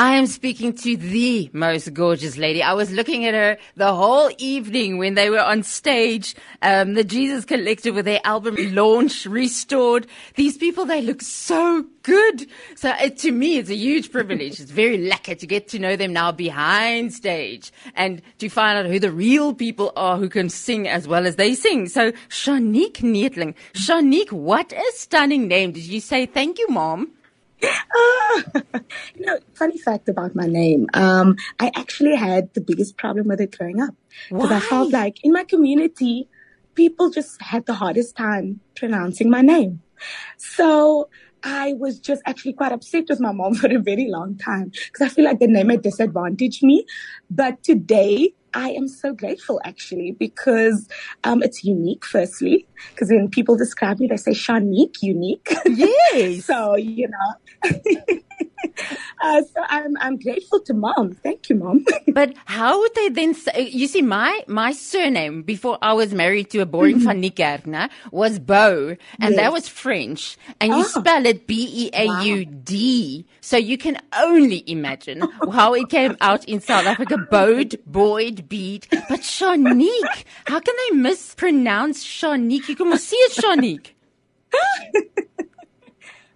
I am speaking to the most gorgeous lady. I was looking at her the whole evening when they were on stage, um, the Jesus Collective with their album launch, restored. These people, they look so good. So it, to me, it's a huge privilege. It's very lucky to get to know them now behind stage and to find out who the real people are who can sing as well as they sing. So Charnique Neethling, Charnique, what a stunning name. Did you say thank you, mom? Uh, you know, funny fact about my name. Um, I actually had the biggest problem with it growing up because I felt like in my community, people just had the hardest time pronouncing my name. So I was just actually quite upset with my mom for a very long time because I feel like the name had disadvantaged me. But today, I am so grateful actually because um, it's unique, firstly, because when people describe me, they say Charnique, unique. Yes. so, you know. uh, so I'm, I'm grateful to mom. Thank you, mom. but how would they then say, you see, my, my surname before I was married to a boring mm-hmm. Was Beaud, and yes. that was French, and you oh. spell it B-E-A-U-D. Wow. So you can only imagine how it came out in South Africa. Bode, Boyd, Beat, but Charnique, how can they mispronounce Charnique? You can see it Charnique.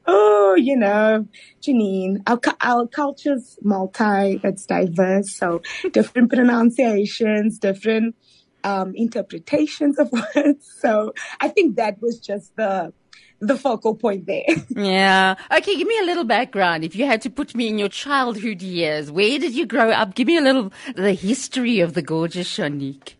oh, you know, Janine, our, our culture's multi, it's diverse. So different pronunciations, different um, interpretations of words. So I think that was just the, the focal point there. yeah. Okay. Give me a little background. If you had to put me in your childhood years, where did you grow up? Give me a little, the history of the gorgeous Charnique.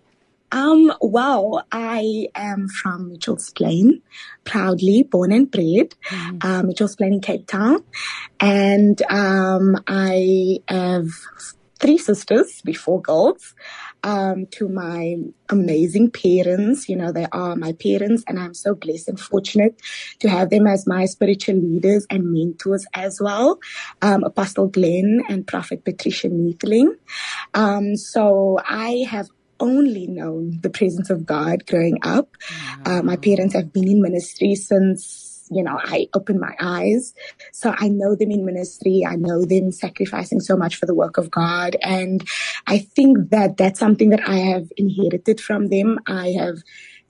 Um, well, I am from Mitchell's Plain, proudly born and bred, mm-hmm. uh, Mitchell's Plain in Cape Town. And, um, I have three sisters before girls. Um, to my amazing parents. You know, they are my parents and I'm so blessed and fortunate to have them as my spiritual leaders and mentors as well. Um, Apostle Glenn and Prophet Patricia Neethling. Um, so I have only known the presence of God growing up. Uh, my parents have been in ministry since you know, I opened my eyes. So I know them in ministry. I know them sacrificing so much for the work of God. And I think that that's something that I have inherited from them. I have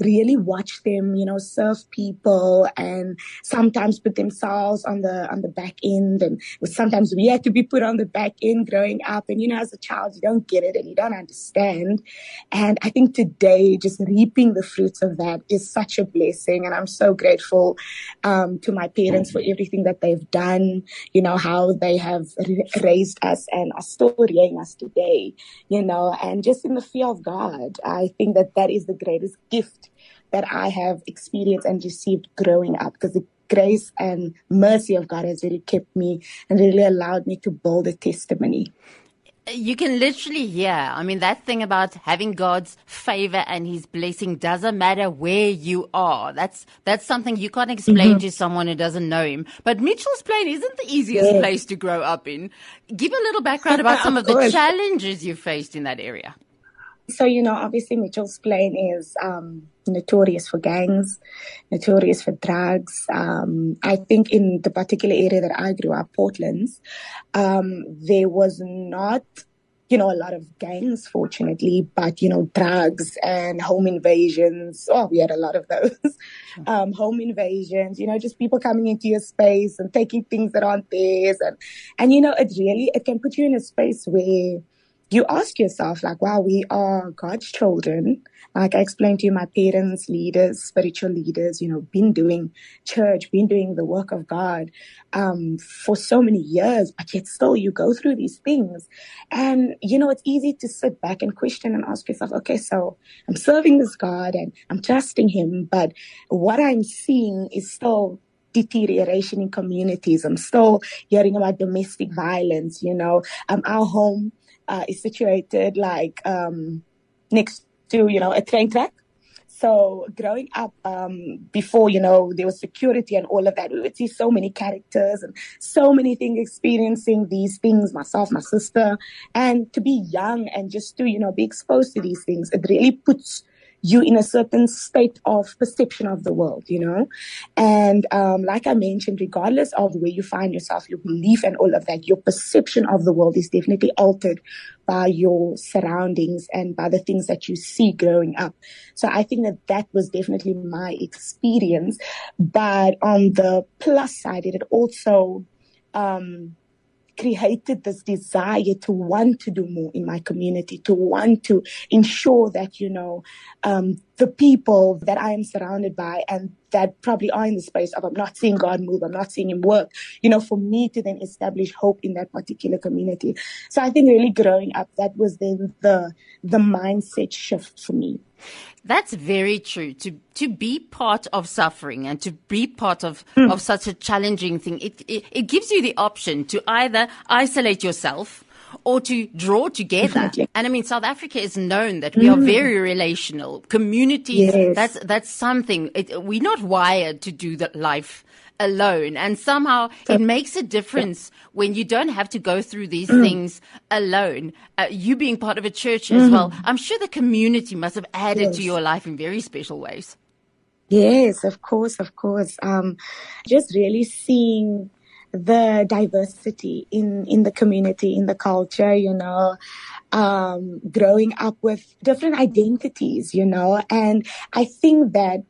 really watch them, you know, serve people and sometimes put themselves on the, on the back end. And sometimes we had to be put on the back end growing up. And, you know, as a child, you don't get it and you don't understand. And I think today, just reaping the fruits of that is such a blessing. And I'm so grateful, um, to my parents for everything that they've done, you know, how they have raised us and are still raising us today, you know, and just in the fear of God. I think that that is the greatest gift that I have experienced and received growing up because the grace and mercy of God has really kept me and really allowed me to build a testimony. You can literally hear. I mean, that thing about having God's favor and His blessing doesn't matter where you are. That's that's something you can't explain mm-hmm. to someone who doesn't know Him. But Mitchell's Plain isn't the easiest yes. place to grow up in. Give a little background about some of, the challenges you faced in that area. So you know, obviously, Mitchell's Plain is um, notorious for gangs, notorious for drugs. Um, I think in the particular area that I grew up, Portland's, um, there was not, you know, a lot of gangs, fortunately, but, you know, drugs and home invasions. Oh, we had a lot of those. um, home invasions, you know, just people coming into your space and taking things that aren't theirs. And, and, you know, it really, it can put you in a space where, you ask yourself, like, wow, we are God's children. Like I explained to you, my parents, leaders, spiritual leaders, you know, been doing church, been doing the work of God, um, for so many years, but yet still you go through these things. And, you know, it's easy to sit back and question and ask yourself, okay, so I'm serving this God and I'm trusting him, but what I'm seeing is still deterioration in communities. I'm still hearing about domestic violence, you know. Um, our home uh, is situated like um, next to you know a train track. So growing up um, before you know there was security and all of that, we would see so many characters and so many things experiencing these things. Myself, my sister, and to be young and just to you know be exposed to these things, it really puts you in a certain state of perception of the world, you know? And um, like I mentioned, regardless of where you find yourself, your belief and all of that, your perception of the world is definitely altered by your surroundings and by the things that you see growing up. So I think that that was definitely my experience. But on the plus side, it also um, created this desire to want to do more in my community, to want to ensure that, you know, um, the people that I am surrounded by and that probably are in the space of I'm not seeing God move, I'm not seeing Him work, you know, for me to then establish hope in that particular community. So I think really growing up, that was then the the mindset shift for me. That's very true. To to be part of suffering and to be part of, mm. of such a challenging thing, it, it, it gives you the option to either isolate yourself or to draw together. And I mean, South Africa is known that we mm. are very relational. Communities, yes. that's, that's something. It, we're not wired to do that life alone. And somehow it makes a difference yeah. when you don't have to go through these mm. things alone. Uh, you being part of a church mm. as well. Mm. I'm sure the community must have added yes. to your life in very special ways. Yes, of course, of course. Um, just really seeing the diversity in, in the community, in the culture, you know, um, growing up with different identities, you know, and I think that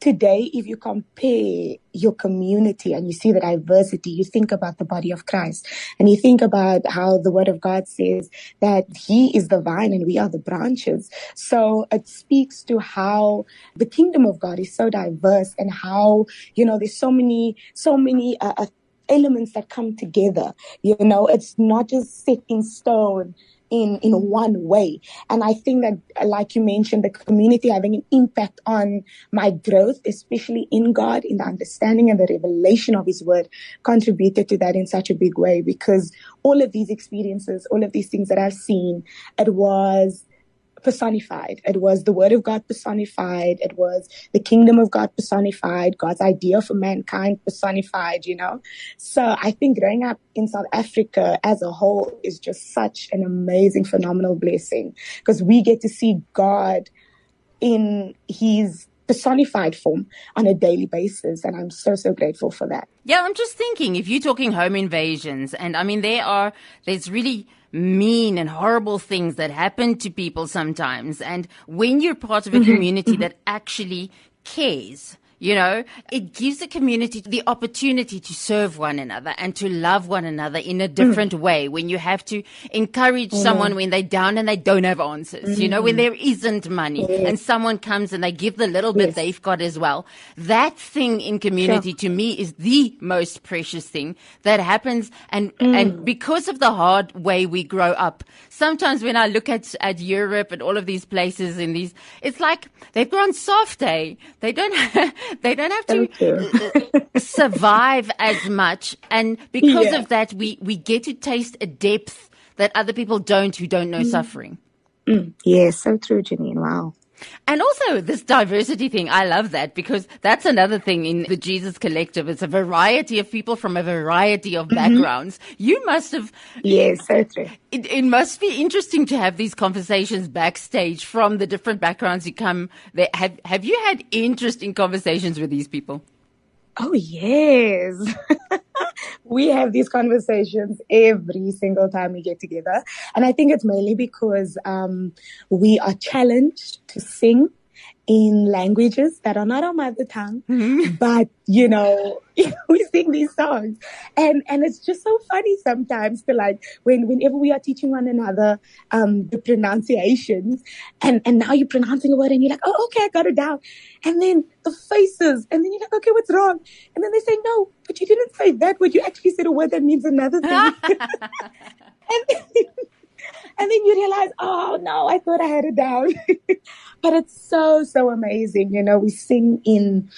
today, if you compare your community and you see the diversity, you think about the body of Christ and you think about how the word of God says that he is the vine and we are the branches. So it speaks to how the kingdom of God is so diverse and how, you know, there's so many, so many, uh, elements that come together. You know, it's not just set in stone in in mm-hmm. one way. And i think that like you mentioned the community having an impact on my growth especially in god in the understanding and the revelation of his word contributed to that in such a big way. Because all of these experiences all of these things that i've seen it was personified. It was the word of God personified. It was the kingdom of God personified, God's idea for mankind personified, you know? So I think growing up in South Africa as a whole is just such an amazing, phenomenal blessing because we get to see God in his personified form on a daily basis. And I'm so, so grateful for that. Yeah, I'm just thinking if you're talking home invasions, and I mean, there are, there's really, mean and horrible things that happen to people sometimes. And when you're part of a mm-hmm. community mm-hmm. that actually cares, you know, it gives the community the opportunity to serve one another and to love one another in a mm. different mm. way when you have to encourage mm. someone when they're down and they don't have answers, mm. you know, when mm-hmm. there isn't money yes. and someone comes and they give the little bit yes. they've got as well. That thing in community sure. to me is the most precious thing that happens. And, and mm. because of the hard way we grow up, sometimes when I look at, at Europe and all of these places in these, it's like they've grown soft, eh? They don't, they don't have to survive as much. And because yeah. of that, we, we get to taste a depth that other people don't who don't know mm. suffering. Mm. Yeah, so true, Janine. Wow. And also this diversity thing, I love that because that's another thing in the Jesus Collective. It's a variety of people from a variety of mm-hmm. backgrounds. Mm-hmm. You must have. Yes, so true. It, it, must be interesting to have these conversations backstage from the different backgrounds you come there. Have, have you had interesting conversations with these people? Oh, yes. we have these conversations every single time we get together. And I think it's mainly because um, we are challenged to sing in languages that are not our mother tongue, mm-hmm. but you know, we sing these songs. And and it's just so funny sometimes to like when whenever we are teaching one another um the pronunciations and and now you're pronouncing a word and you're like, oh okay, I got it down. And then the faces, and then you're like, okay, what's wrong? And then they say, no, but you didn't say that word. You actually said a word that means another thing. and then, and then you realize, oh no, I thought I had it down. but it's so, so amazing. You know, we sing in,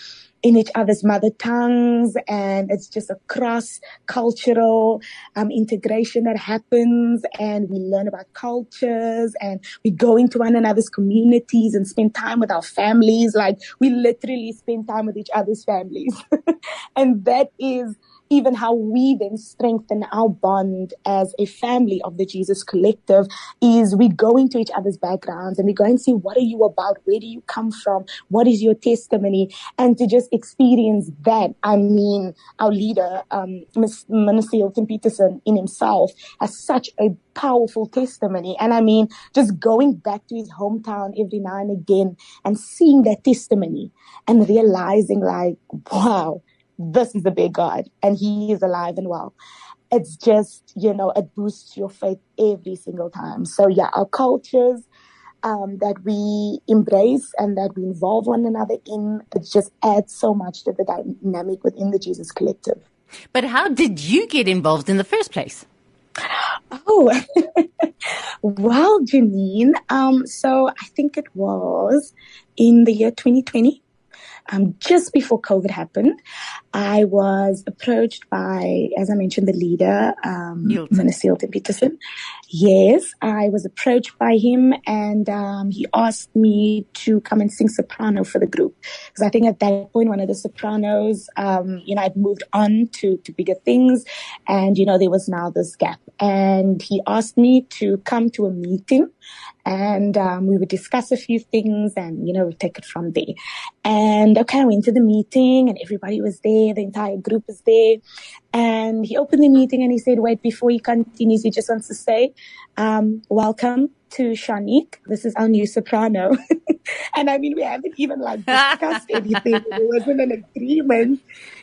in each other's mother tongues and it's just a cross cultural um, integration that happens and we learn about cultures and we go into one another's communities and spend time with our families like we literally spend time with each other's families and that is even how we then strengthen our bond as a family of the Jesus Collective is we go into each other's backgrounds and we go and see what are you about? Where do you come from? What is your testimony? And to just experience that. I mean, our leader, um, Minister Hilton Peterson in himself has such a powerful testimony. And I mean, just going back to his hometown every now and again and seeing that testimony and realizing like, wow, this is the big God and he is alive and well. It's just, you know, it boosts your faith every single time. So yeah, our cultures, um, that we embrace and that we involve one another in, it just adds so much to the dynamic within the Jesus Collective. But how did you get involved in the first place? Oh, well, Janine. Um, so I think it was in the year 2020 um, just before COVID happened, I was approached by, as I mentioned, the leader, um, Minister Hilton Peterson. Yes, I was approached by him and um, he asked me to come and sing soprano for the group. Because I think at that point, one of the sopranos, um, you know, I'd moved on to, to bigger things and, you know, there was now this gap. And he asked me to come to a meeting and um, we would discuss a few things and you know take it from there and okay i went to the meeting and everybody was there the entire group was there and he opened the meeting and he said wait before he continues he just wants to say um, welcome to Charnique. This is our new soprano. and I mean, we haven't even like discussed anything. It wasn't an agreement.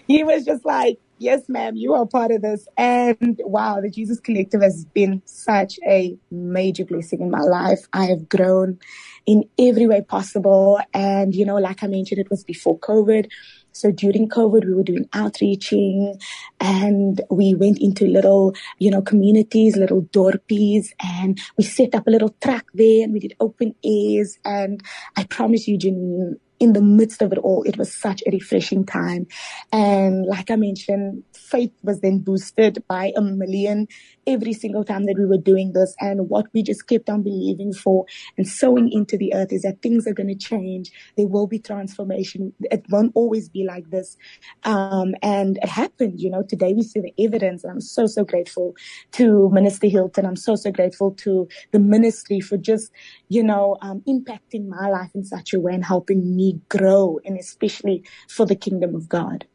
He was just like, yes, ma'am, you are part of this. And wow, the Jesus Collective has been such a major blessing in my life. I have grown in every way possible. And, you know, like I mentioned, it was before COVID. So during COVID, we were doing outreaching and we went into little, you know, communities, little dorpies and we set up a little track there and we did open airs. And I promise you, Janine, in the midst of it all, it was such a refreshing time. And like I mentioned, faith was then boosted by a million every single time that we were doing this. And what we just kept on believing for and sowing into the earth is that things are going to change. There will be transformation. It won't always be like this. Um, and it happened, you know, today we see the evidence. And I'm so, so grateful to Minister Hilton. I'm so, so grateful to the ministry for just, you know, um, impacting my life in such a way and helping me grow and especially for the kingdom of God.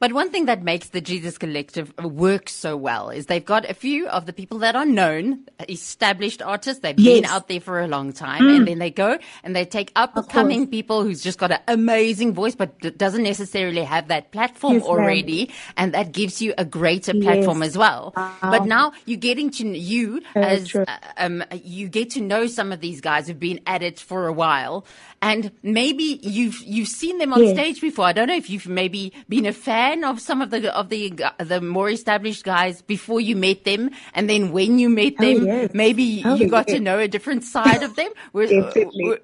But one thing that makes the Jesus Collective work so well is they've got a few of the people that are known, established artists. They've yes. been out there for a long time, mm. and then they go and they take up and coming people who's just got an amazing voice, but doesn't necessarily have that platform yes, already, ma'am. and that gives you a greater platform yes. as well. But now you're getting to you as uh, um, you get to know some of these guys who've been at it for a while, and maybe you've you've seen them on stage before. I don't know if you've maybe been a fan of some of the of the the more established guys before you met them, and then when you met oh, them, oh, yes. maybe oh, you got yes. to know a different side of them. Was,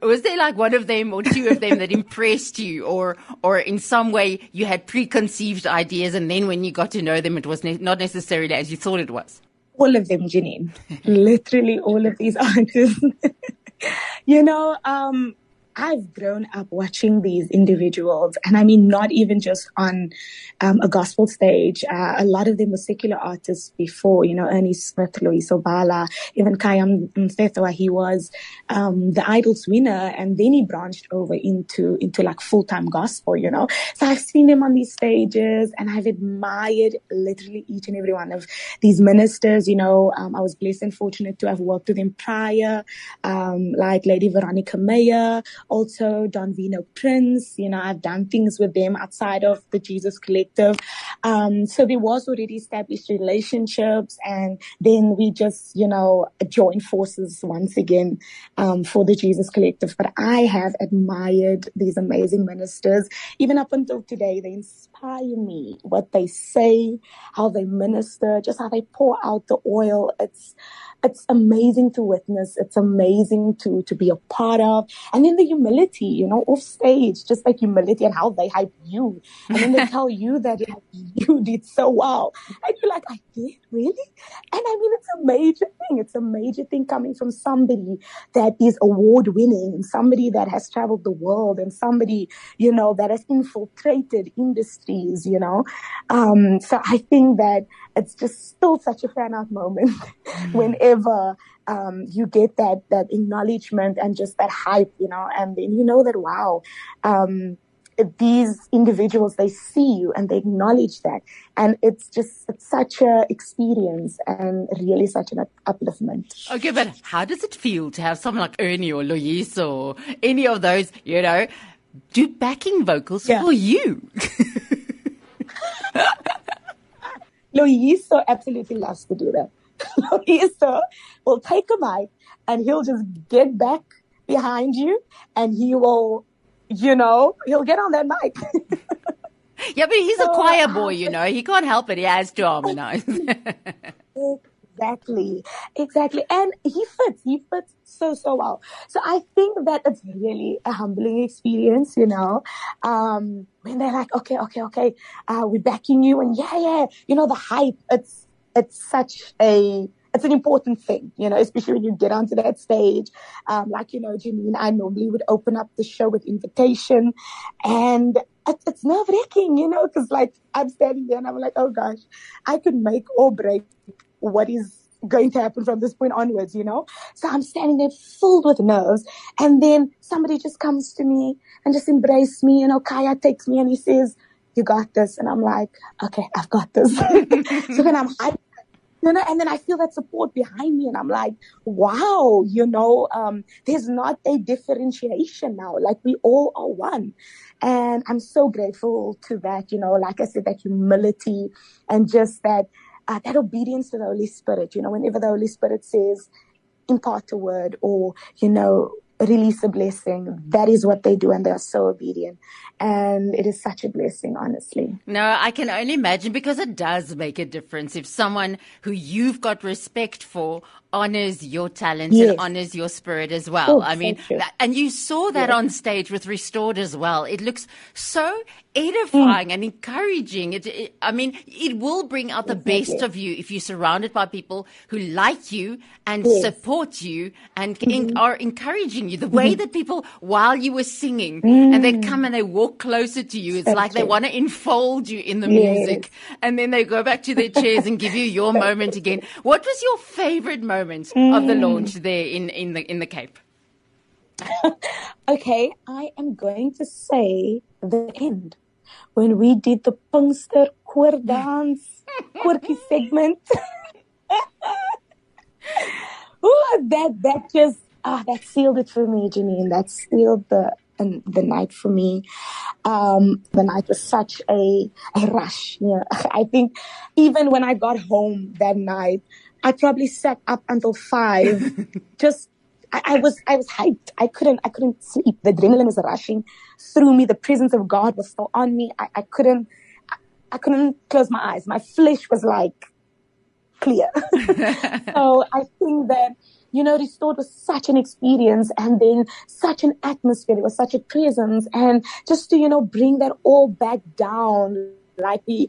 was there like one of them or two of them that impressed you, or or in some way you had preconceived ideas, and then when you got to know them, it was ne- not necessarily as you thought it was? All of them, Janine. Literally all of these artists. you know, um, I've grown up watching these individuals, and I mean, not even just on um, a gospel stage. Uh, a lot of them were secular artists before, you know, Ernie Smith, Loyiso Obala, even Kaya Mthethwa. He was um, the Idols winner, and then he branched over into into like full time gospel, you know. So I've seen them on these stages, and I've admired literally each and every one of these ministers. You know, um, I was blessed and fortunate to have worked with them prior, um, like Lady Veronica Mayer also Don Vino Prince. You know, I've done things with them outside of the Jesus Collective. Um, so there was already established relationships and then we just, you know, joined forces once again, um, for the Jesus Collective. But I have admired these amazing ministers. Even up until today, they inspire me. What they say, how they minister, just how they pour out the oil. It's, it's amazing to witness. It's amazing to, to be a part of. And then the humility, you know, off stage, just like humility and how they hype you. And then they tell you that like, you did so well. And you're like, I did really? And I mean, it's a major thing. It's a major thing coming from somebody that is award winning and somebody that has traveled the world and somebody, you know, that has infiltrated industries, you know. Um, so I think that it's just still such a fan out moment whenever um, you get that that acknowledgement and just that hype, you know, and then you know that wow, um, these individuals they see you and they acknowledge that, and it's just it's such a experience and really such an upliftment. Okay, but how does it feel to have someone like Ernie or Lois or any of those, you know, do backing vocals yeah. for you? Loyiso absolutely loves to do that. Loyiso will take a mic and he'll just get back behind you and he will, you know, he'll get on that mic. yeah, but he's so, a choir boy, you know. He can't help it. He has to harmonize. Exactly. Exactly. And he fits. He fits so, so well. So I think that it's really a humbling experience, you know, um, when they're like, okay, okay, okay, uh, we're backing you and yeah, yeah, you know, the hype, it's, it's such a, it's an important thing, you know, especially when you get onto that stage. Um, like, you know, Janine, I normally would open up the show with invitation and it, it's nerve wracking, you know, cause like I'm standing there and I'm like, oh gosh, I could make or break what is going to happen from this point onwards, you know? So I'm standing there filled with nerves. And then somebody just comes to me and just embrace me. You know, Kaya takes me and he says, you got this. And I'm like, okay, I've got this. so then I'm. You know, and then I feel that support behind me and I'm like, wow, you know, um, there's not a differentiation now. Like we all are one. And I'm so grateful to that, you know, like I said, that humility and just that, uh, that obedience to the Holy Spirit. You know, whenever the Holy Spirit says, impart a word or, you know, release a blessing, that is what they do and they are so obedient. And it is such a blessing, honestly. No, I can only imagine because it does make a difference if someone who you've got respect for honors your talents yes. and honors your spirit as well. Oh, I mean, that, and you saw that yes. on stage with Restored as well. It looks so edifying mm. and encouraging. It, it, I mean, it will bring out the best of you if you're surrounded by people who like you and yes. support you and mm-hmm. are encouraging you. The way mm-hmm. that people, while you were singing, mm. and they mm. come and they walk closer to you, it's like they want to enfold you in the music, and then they go back to their chairs and give you your moment again. What was your favorite moment? moment mm. of the launch there in, in the in the Cape? okay, I am going to say the end when we did the Punkster choir dance quirky segment. Ooh, that that just ah that sealed it for me, Janine. That sealed the and the night for me. Um, the night was such a, a rush. Yeah, I think even when I got home that night, I probably sat up until five. just I, I, was I was hyped. I couldn't I couldn't sleep. The adrenaline was rushing through me. The presence of God was still on me. I, I couldn't I, I couldn't close my eyes. My flesh was like clear. so I think that you know, restored was such an experience and then such an atmosphere. It was such a presence and just to, you know, bring that all back down like we,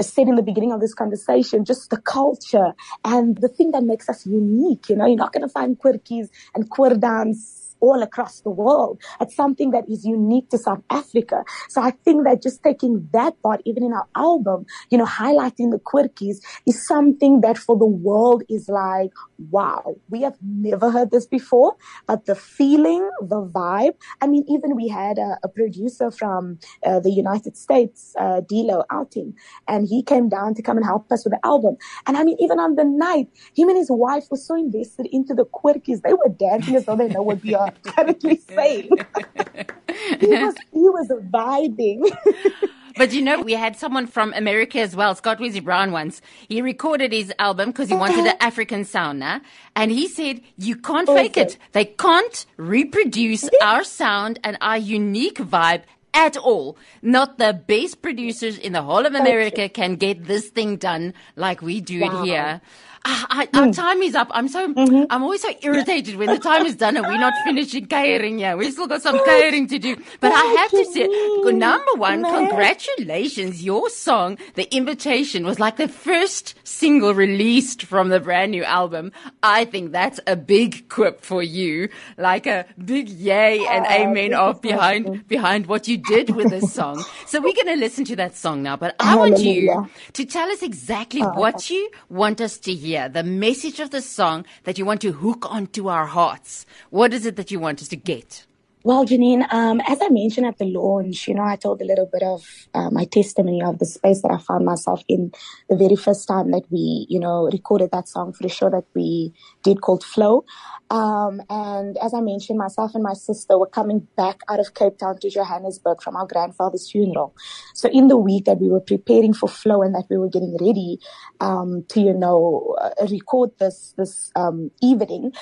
said in the beginning of this conversation, just the culture and the thing that makes us unique. You know, you're not going to find quirkies and queer dance all across the world. It's something that is unique to South Africa. So I think that just taking that part, even in our album, you know, highlighting the quirkies is something that for the world is like, wow, we have never heard this before, but the feeling, the vibe. I mean, even we had a, a producer from uh, the United States, uh, Dilo outing, and he came down to come and help us with the album. And I mean, even on the night, him and his wife were so invested into the quirkies. They were dancing as though they know what we are currently saying. he was, he was vibing. But you know, we had someone from America as well, Scott Wizzy Brown once. He recorded his album because he wanted uh-huh. the African sound now. And he said, you can't fake it. They can't reproduce our sound and our unique vibe at all. Not the best producers in the whole of America can get this thing done like we do wow. it here. Ah, I, our mm. time is up. I'm so, mm-hmm. I'm always so irritated when the time is done and we're not finishing keiring yet. We've still got some keiring to do. But I have to say, number one, congratulations. Your song, The Invitation, was like the first single released from the brand new album. I think that's a big quip for you. Like a big yay and oh, amen off behind, behind what you did with this song. So we're going to listen to that song now, but I want you to tell us exactly oh, what you want us to hear, the message of the song that you want to hook onto our hearts. What is it that you want us to get? Well, Janine, um, as I mentioned at the launch, you know, I told a little bit of uh, my testimony of the space that I found myself in the very first time that we, you know, recorded that song for the show that we did called Flow. Um, and as I mentioned, myself and my sister were coming back out of Cape Town to Johannesburg from our grandfather's funeral. So in the week that we were preparing for Flow and that we were getting ready um, to, you know, uh, record this this um, evening,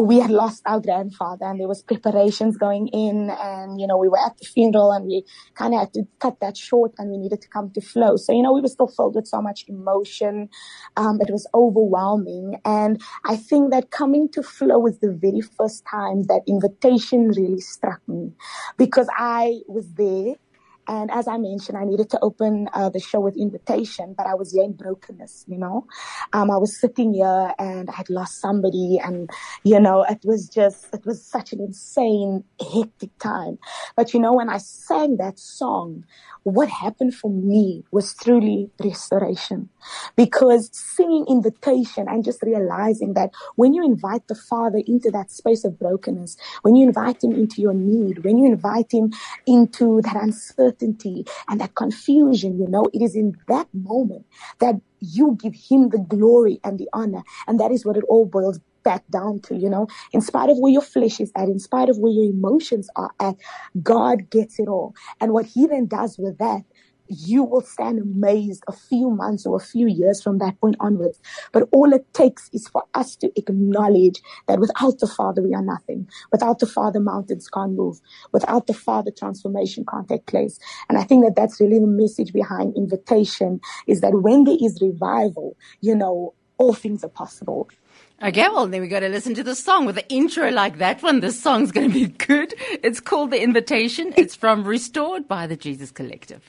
we had lost our grandfather and there was preparations going in and you know we were at the funeral and we kind of had to cut that short and we needed to come to flow. So you know we were still filled with so much emotion um, it was overwhelming. And i think that coming to flow was the very first time that invitation really struck me because i was there and as I mentioned, I needed to open uh, the show with invitation, but I was here in brokenness, you know. Um, I was sitting here and I had lost somebody, and you know, it was just, it was such an insane, hectic time. But you know, when I sang that song, what happened for me was truly restoration because singing invitation and just realizing that when you invite the Father into that space of brokenness, when you invite Him into your need, when you invite Him into that uncertainty and that confusion, you know, it is in that moment that you give Him the glory and the honor. And that is what it all boils back down to, you know, in spite of where your flesh is at, in spite of where your emotions are at, God gets it all. And what he then does with that, you will stand amazed a few months or a few years from that point onwards. But all it takes is for us to acknowledge that without the Father, we are nothing. Without the Father, mountains can't move. Without the Father, transformation can't take place. And I think that that's really the message behind invitation is that when there is revival, you know, all things are possible. Okay, well, then we got to listen to the song with an intro like that one. This song's going to be good. It's called The Invitation. It's from Restored by the Jesus Collective.